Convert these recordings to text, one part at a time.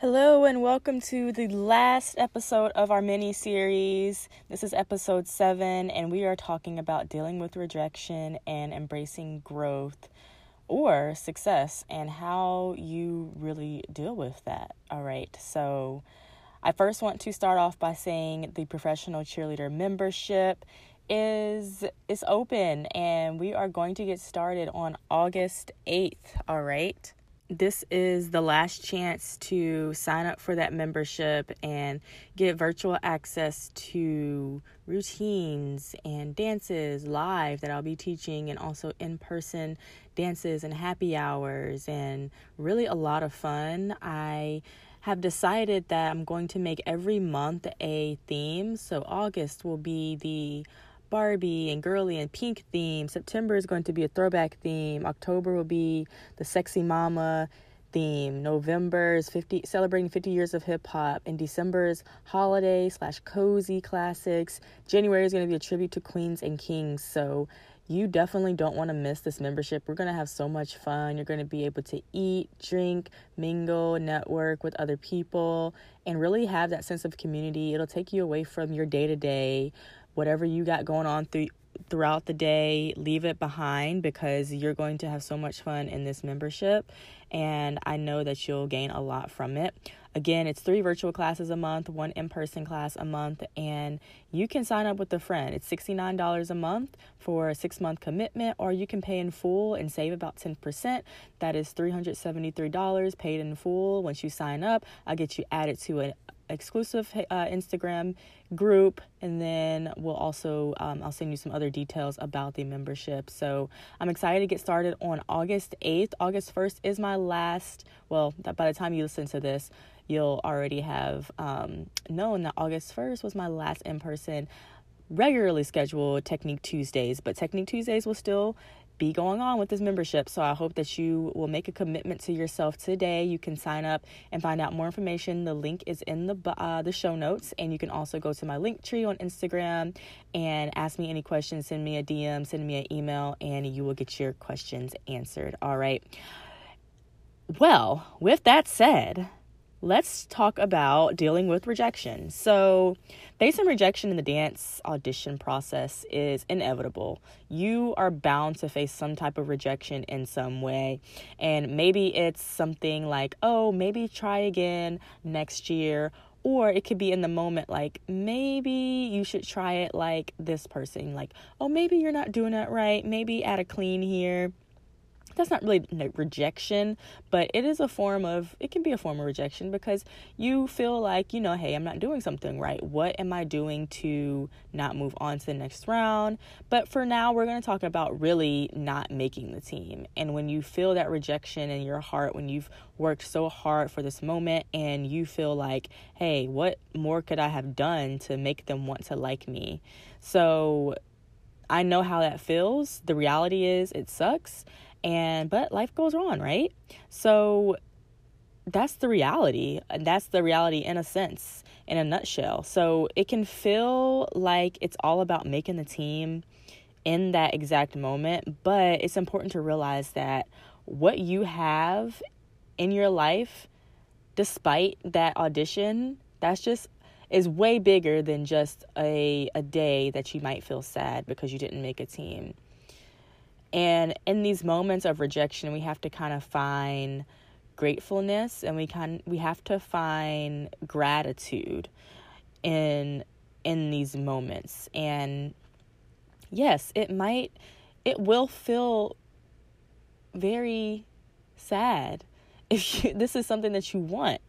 Hello, and welcome to the last episode of our mini series. This is episode seven, and we are talking about dealing with rejection and embracing growth or success and how you really deal with that. All right, so I first want to start off by saying the professional cheerleader membership is is open and we are going to get started on August 8th, all right? This is the last chance to sign up for that membership and get virtual access to routines and dances live that I'll be teaching and also in person dances and happy hours and really a lot of fun. I have decided that I'm going to make every month a theme. So August will be the Barbie and girly and pink theme. September is going to be a throwback theme. October will be the sexy mama theme. November is 50 celebrating 50 years of hip hop. And December is holiday slash cozy classics. January is going to be a tribute to queens and kings. So you definitely don't want to miss this membership. We're going to have so much fun. You're going to be able to eat, drink, mingle, network with other people, and really have that sense of community. It'll take you away from your day to day, whatever you got going on through throughout the day, leave it behind because you're going to have so much fun in this membership. And I know that you'll gain a lot from it. Again, it's three virtual classes a month, one in person class a month, and you can sign up with a friend. It's $69 a month for a six month commitment, or you can pay in full and save about 10%. That is $373 paid in full. Once you sign up, I'll get you added to an exclusive uh, Instagram group, and then we'll also um, I'll send you some other details about the membership. So I'm excited to get started on August 8th. August 1st is my last. Well, by the time you listen to this, you'll already have um, known that August 1st was my last in person regularly scheduled Technique Tuesdays, but Technique Tuesdays will still be going on with this membership. So I hope that you will make a commitment to yourself today. You can sign up and find out more information. The link is in the uh, the show notes, and you can also go to my link tree on Instagram and ask me any questions. Send me a DM, send me an email, and you will get your questions answered. All right. Well, with that said, let's talk about dealing with rejection. So, facing rejection in the dance audition process is inevitable. You are bound to face some type of rejection in some way. And maybe it's something like, oh, maybe try again next year. Or it could be in the moment, like maybe you should try it like this person. Like, oh, maybe you're not doing it right. Maybe add a clean here that's not really rejection, but it is a form of, it can be a form of rejection because you feel like, you know, hey, I'm not doing something right. What am I doing to not move on to the next round? But for now, we're going to talk about really not making the team. And when you feel that rejection in your heart, when you've worked so hard for this moment and you feel like, hey, what more could I have done to make them want to like me? So I know how that feels. The reality is, it sucks and but life goes on, right? So that's the reality. And that's the reality in a sense, in a nutshell. So it can feel like it's all about making the team in that exact moment, but it's important to realize that what you have in your life, despite that audition, that's just is way bigger than just a a day that you might feel sad because you didn't make a team. And in these moments of rejection, we have to kind of find gratefulness and we can we have to find gratitude in in these moments. And yes, it might it will feel very sad if you, this is something that you want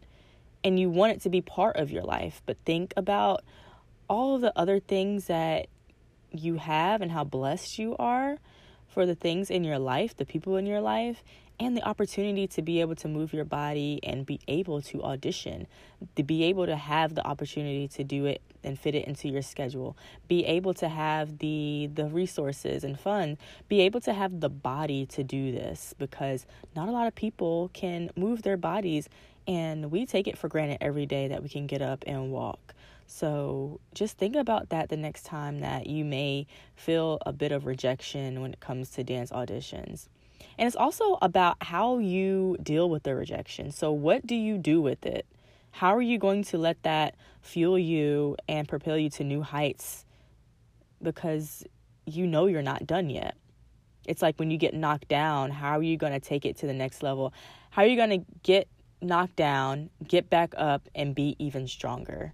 and you want it to be part of your life. But think about all the other things that you have and how blessed you are for the things in your life, the people in your life, and the opportunity to be able to move your body and be able to audition, to be able to have the opportunity to do it and fit it into your schedule, be able to have the the resources and fun, be able to have the body to do this because not a lot of people can move their bodies and we take it for granted every day that we can get up and walk. So just think about that the next time that you may feel a bit of rejection when it comes to dance auditions. And it's also about how you deal with the rejection. So, what do you do with it? How are you going to let that fuel you and propel you to new heights? Because you know you're not done yet. It's like when you get knocked down, how are you going to take it to the next level? How are you going to get knocked down, get back up, and be even stronger?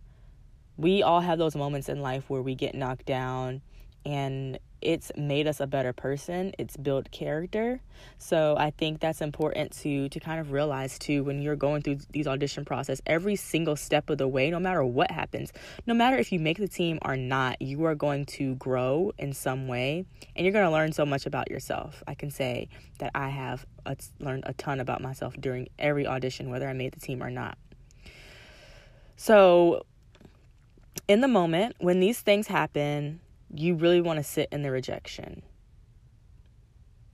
We all have those moments in life where we get knocked down and it's made us a better person. It's built character. So i think that's important to to kind of realize too when you're going through these audition process every single step of the way no matter what happens no matter if you make the team or not you are going to grow in some way and you're going to learn so much about yourself. I can say that i have a, learned a ton about myself during every audition whether i made the team or not. So in the moment when these things happen you really want to sit in the rejection.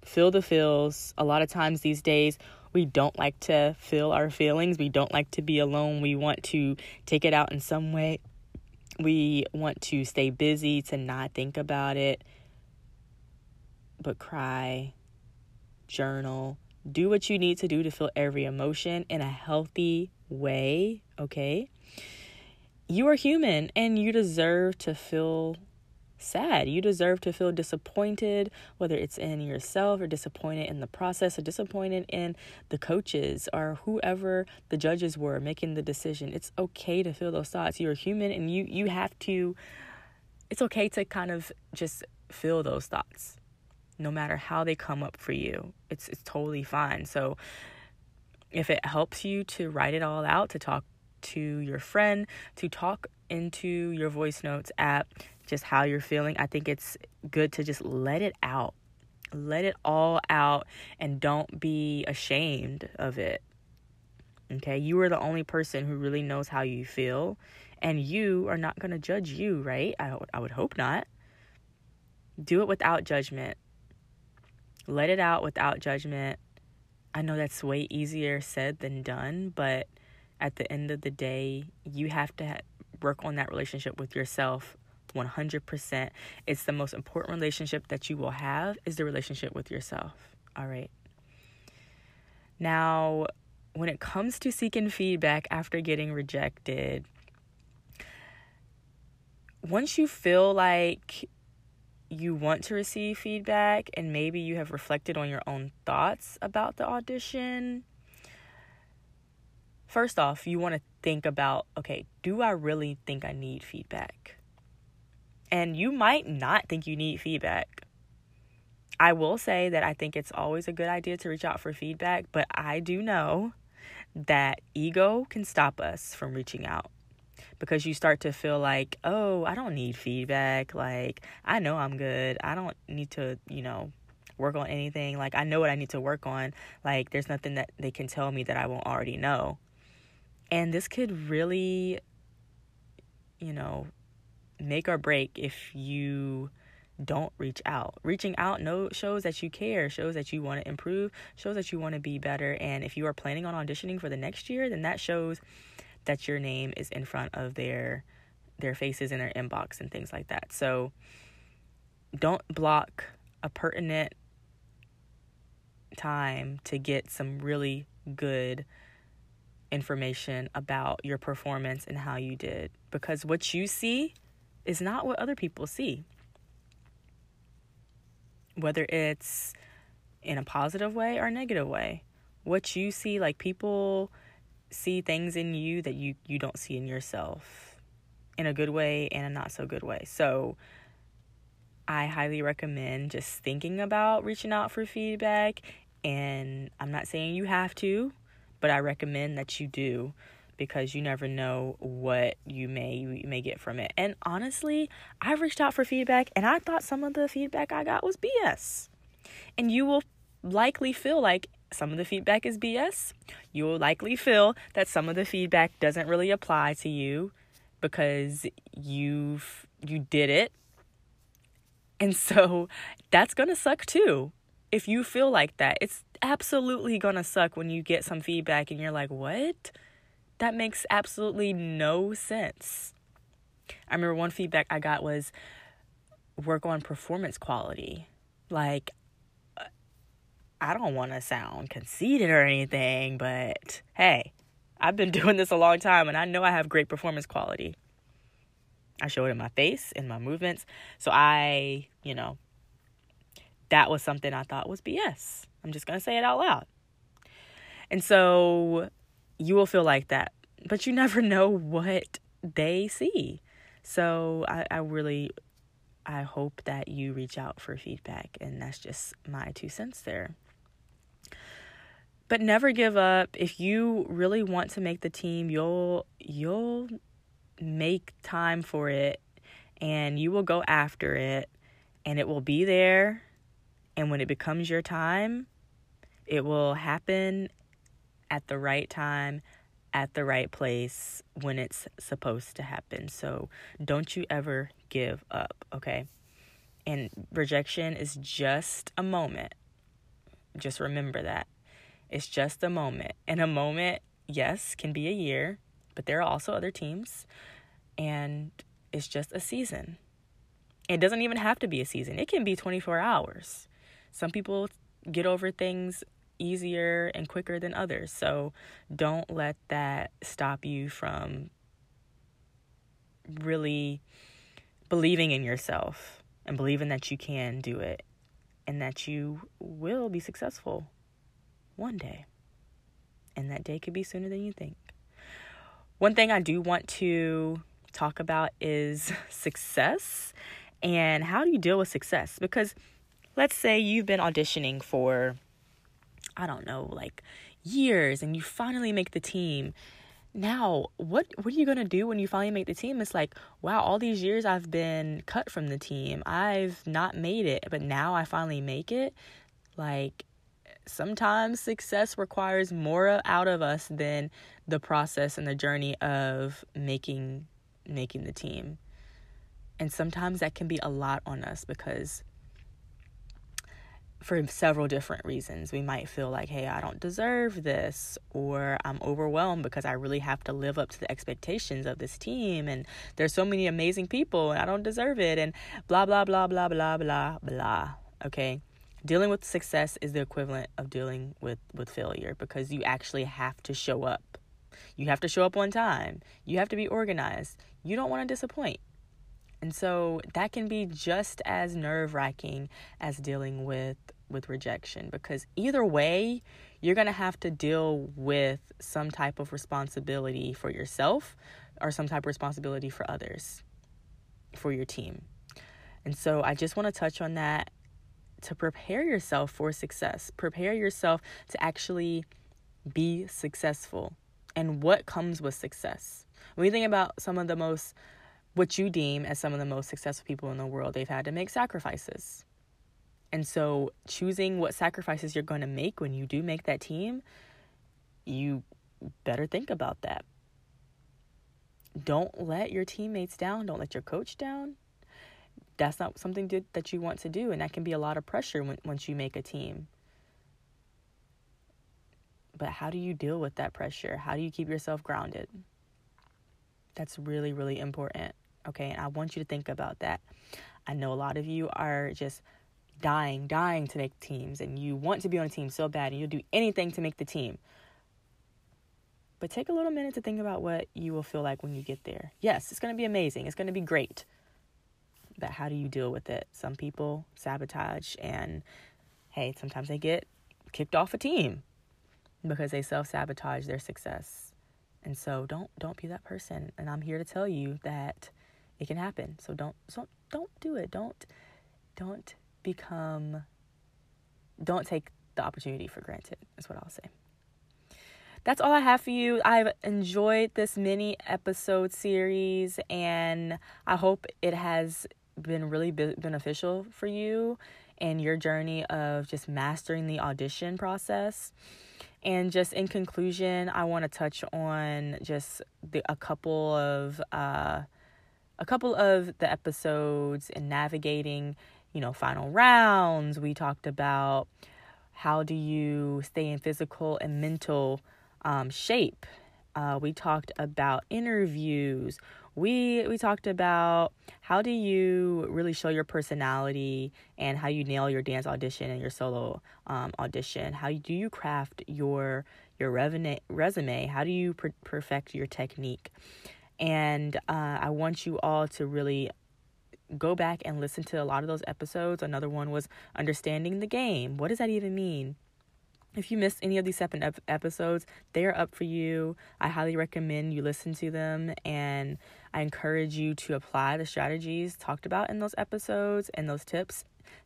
Feel the feels. A lot of times these days, we don't like to feel our feelings. We don't like to be alone. We want to take it out in some way. We want to stay busy, to not think about it, but cry, journal, do what you need to do to feel every emotion in a healthy way, okay? You are human and you deserve to feel sad. You deserve to feel disappointed, whether it's in yourself or disappointed in the process or disappointed in the coaches or whoever the judges were making the decision. It's okay to feel those thoughts. You're human and you you have to it's okay to kind of just feel those thoughts. No matter how they come up for you. It's it's totally fine. So if it helps you to write it all out, to talk to your friend, to talk into your voice notes app just how you're feeling, I think it's good to just let it out. Let it all out and don't be ashamed of it. Okay? You are the only person who really knows how you feel, and you are not going to judge you, right? I, I would hope not. Do it without judgment. Let it out without judgment. I know that's way easier said than done, but at the end of the day, you have to work on that relationship with yourself 100%. It's the most important relationship that you will have is the relationship with yourself. All right. Now, when it comes to seeking feedback after getting rejected, once you feel like you want to receive feedback and maybe you have reflected on your own thoughts about the audition, first off, you want to think about okay, do I really think I need feedback? And you might not think you need feedback. I will say that I think it's always a good idea to reach out for feedback, but I do know that ego can stop us from reaching out because you start to feel like, oh, I don't need feedback. Like, I know I'm good. I don't need to, you know, work on anything. Like, I know what I need to work on. Like, there's nothing that they can tell me that I won't already know. And this could really, you know, make or break if you don't reach out. Reaching out no shows that you care, shows that you want to improve, shows that you want to be better. And if you are planning on auditioning for the next year, then that shows that your name is in front of their their faces in their inbox and things like that. So don't block a pertinent time to get some really good information about your performance and how you did because what you see is not what other people see. Whether it's in a positive way or negative way. What you see, like people see things in you that you, you don't see in yourself in a good way and a not so good way. So I highly recommend just thinking about reaching out for feedback. And I'm not saying you have to, but I recommend that you do because you never know what you may you may get from it. And honestly, I reached out for feedback and I thought some of the feedback I got was BS. And you will likely feel like some of the feedback is BS. You will likely feel that some of the feedback doesn't really apply to you because you've you did it. And so that's going to suck too. If you feel like that, it's absolutely going to suck when you get some feedback and you're like, "What?" That makes absolutely no sense. I remember one feedback I got was work on performance quality. Like, uh, I don't want to sound conceited or anything, but hey, I've been doing this a long time and I know I have great performance quality. I show it in my face, in my movements. So I, you know, that was something I thought was BS. I'm just going to say it out loud. And so you will feel like that, but you never know what they see. So I, I really, I hope that you reach out for feedback. And that's just my two cents there. But never give up. If you really want to make the team, you'll, you'll make time for it and you will go after it and it will be there. And when it becomes your time, it will happen at the right time, at the right place when it's supposed to happen. So don't you ever give up, okay? And rejection is just a moment. Just remember that. It's just a moment. And a moment, yes, can be a year, but there are also other teams, and it's just a season. It doesn't even have to be a season, it can be 24 hours. Some people get over things easier and quicker than others. So don't let that stop you from really believing in yourself and believing that you can do it and that you will be successful one day. And that day could be sooner than you think. One thing I do want to talk about is success and how do you deal with success? Because let's say you've been auditioning for, I don't know, like years and you finally make the team. Now, what what are you going to do when you finally make the team? It's like, wow, all these years I've been cut from the team. I've not made it, but now I finally make it. Like sometimes success requires more out of us than the process and the journey of making making the team. And sometimes that can be a lot on us because for several different reasons. We might feel like, hey, I don't deserve this, or I'm overwhelmed because I really have to live up to the expectations of this team, and there's so many amazing people, and I don't deserve it, and blah, blah, blah, blah, blah, blah, blah. Okay? dealing with success is the equivalent of dealing with with failure because you actually have to show up you have to show up on time you have to be organized you don't want to disappoint and so that can be just as nerve-wracking as dealing with with rejection because either way you're going to have to deal with some type of responsibility for yourself or some type of responsibility for others for your team and so I just want to touch on that to prepare yourself for success. Prepare yourself to actually be successful and what comes with success. When you think about some of the most, what you deem as some of the most successful people in the world, they've had to make sacrifices. And so, choosing what sacrifices you're going to make when you do make that team, you better think about that. Don't let your teammates down. Don't let your coach down. That's not something to, that you want to do and that can be a lot of pressure when, once you make a team. But how do you deal with that pressure? How do you keep yourself grounded? That's really really important okay? And i want you to think about that. I know a lot of you are just dying dying to make teams and you want to be on a team so bad and you'll do anything to make the team but take a little minute to think about what you will feel like when you get there yes it's going to be amazing it's going to be great but how do you deal with it? Some people sabotage and hey, sometimes they get kicked off a team because they self-sabotage their success. And so don't don't be that person. And I'm here to tell you that it can happen. So don't so don't do it. Don't don't become don't take the opportunity for granted. Is what I'll say. That's all I have for you. I've enjoyed this mini episode series and I hope it has been really be- beneficial for you and your journey of just mastering the audition process. And just in conclusion, I want to touch on just the, a couple of uh, a couple of the episodes in navigating, you know, final rounds. We talked about how do you stay in physical and mental um, shape. Uh, we talked about interviews we we talked about how do you really show your personality and how you nail your dance audition and your solo um, audition how do you craft your your resume? How do you per- perfect your technique? And uh, I want you all to really go back and listen to a lot of those episodes. Another one was understanding the game. What does that even mean? If you missed any of these seven ep- episodes, they are up for you. I highly recommend you listen to them and I encourage you to apply the strategies talked about in those episodes and those tips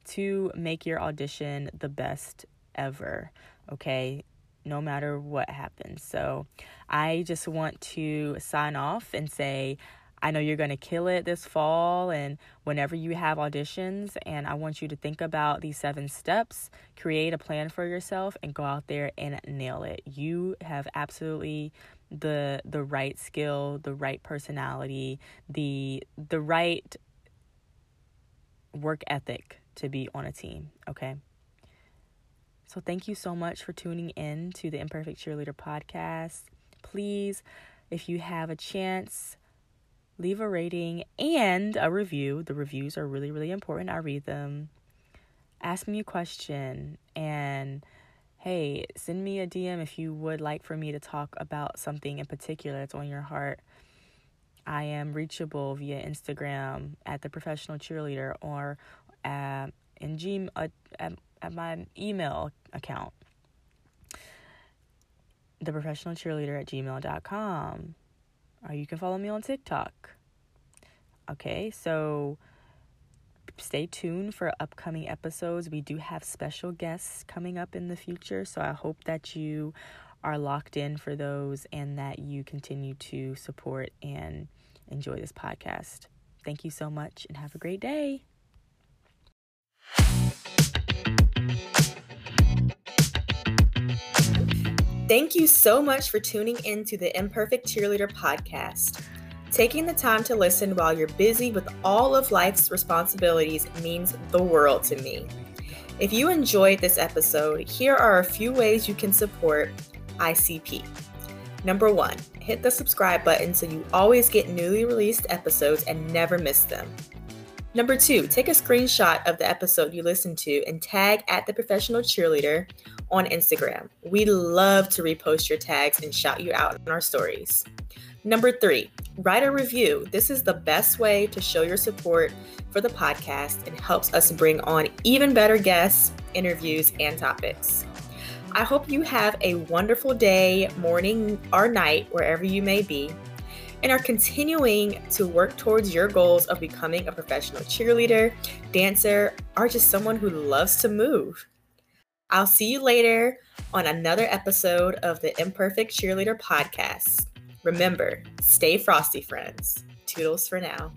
to make your audition the best ever. Okay, no matter what happens. So, I just want to sign off and say, I know you're going to kill it this fall and whenever you have auditions. And I want you to think about these seven steps, create a plan for yourself, and go out there and nail it. You have absolutely the the right skill, the right personality, the the right work ethic to be on a team, okay? So thank you so much for tuning in to the Imperfect Cheerleader podcast. Please, if you have a chance, leave a rating and a review. The reviews are really, really important. I read them. Ask me a question and hey, send me a DM if you would like for me to talk about something in particular that's on your heart. I am reachable via Instagram at the professional cheerleader or at, in G, uh, at, at my email account, the professional cheerleader at gmail.com. Or you can follow me on TikTok. Okay, so stay tuned for upcoming episodes. We do have special guests coming up in the future, so I hope that you are locked in for those and that you continue to support and enjoy this podcast. Thank you so much and have a great day. Thank you so much for tuning in to the Imperfect Cheerleader podcast. Taking the time to listen while you're busy with all of life's responsibilities means the world to me. If you enjoyed this episode, here are a few ways you can support ICP. Number one, hit the subscribe button so you always get newly released episodes and never miss them. Number two, take a screenshot of the episode you listened to and tag at the professional cheerleader on Instagram. We love to repost your tags and shout you out in our stories. Number three, write a review. This is the best way to show your support for the podcast and helps us bring on even better guests, interviews, and topics. I hope you have a wonderful day, morning, or night, wherever you may be and are continuing to work towards your goals of becoming a professional cheerleader, dancer, or just someone who loves to move. I'll see you later on another episode of the Imperfect Cheerleader podcast. Remember, stay frosty, friends. Toodles for now.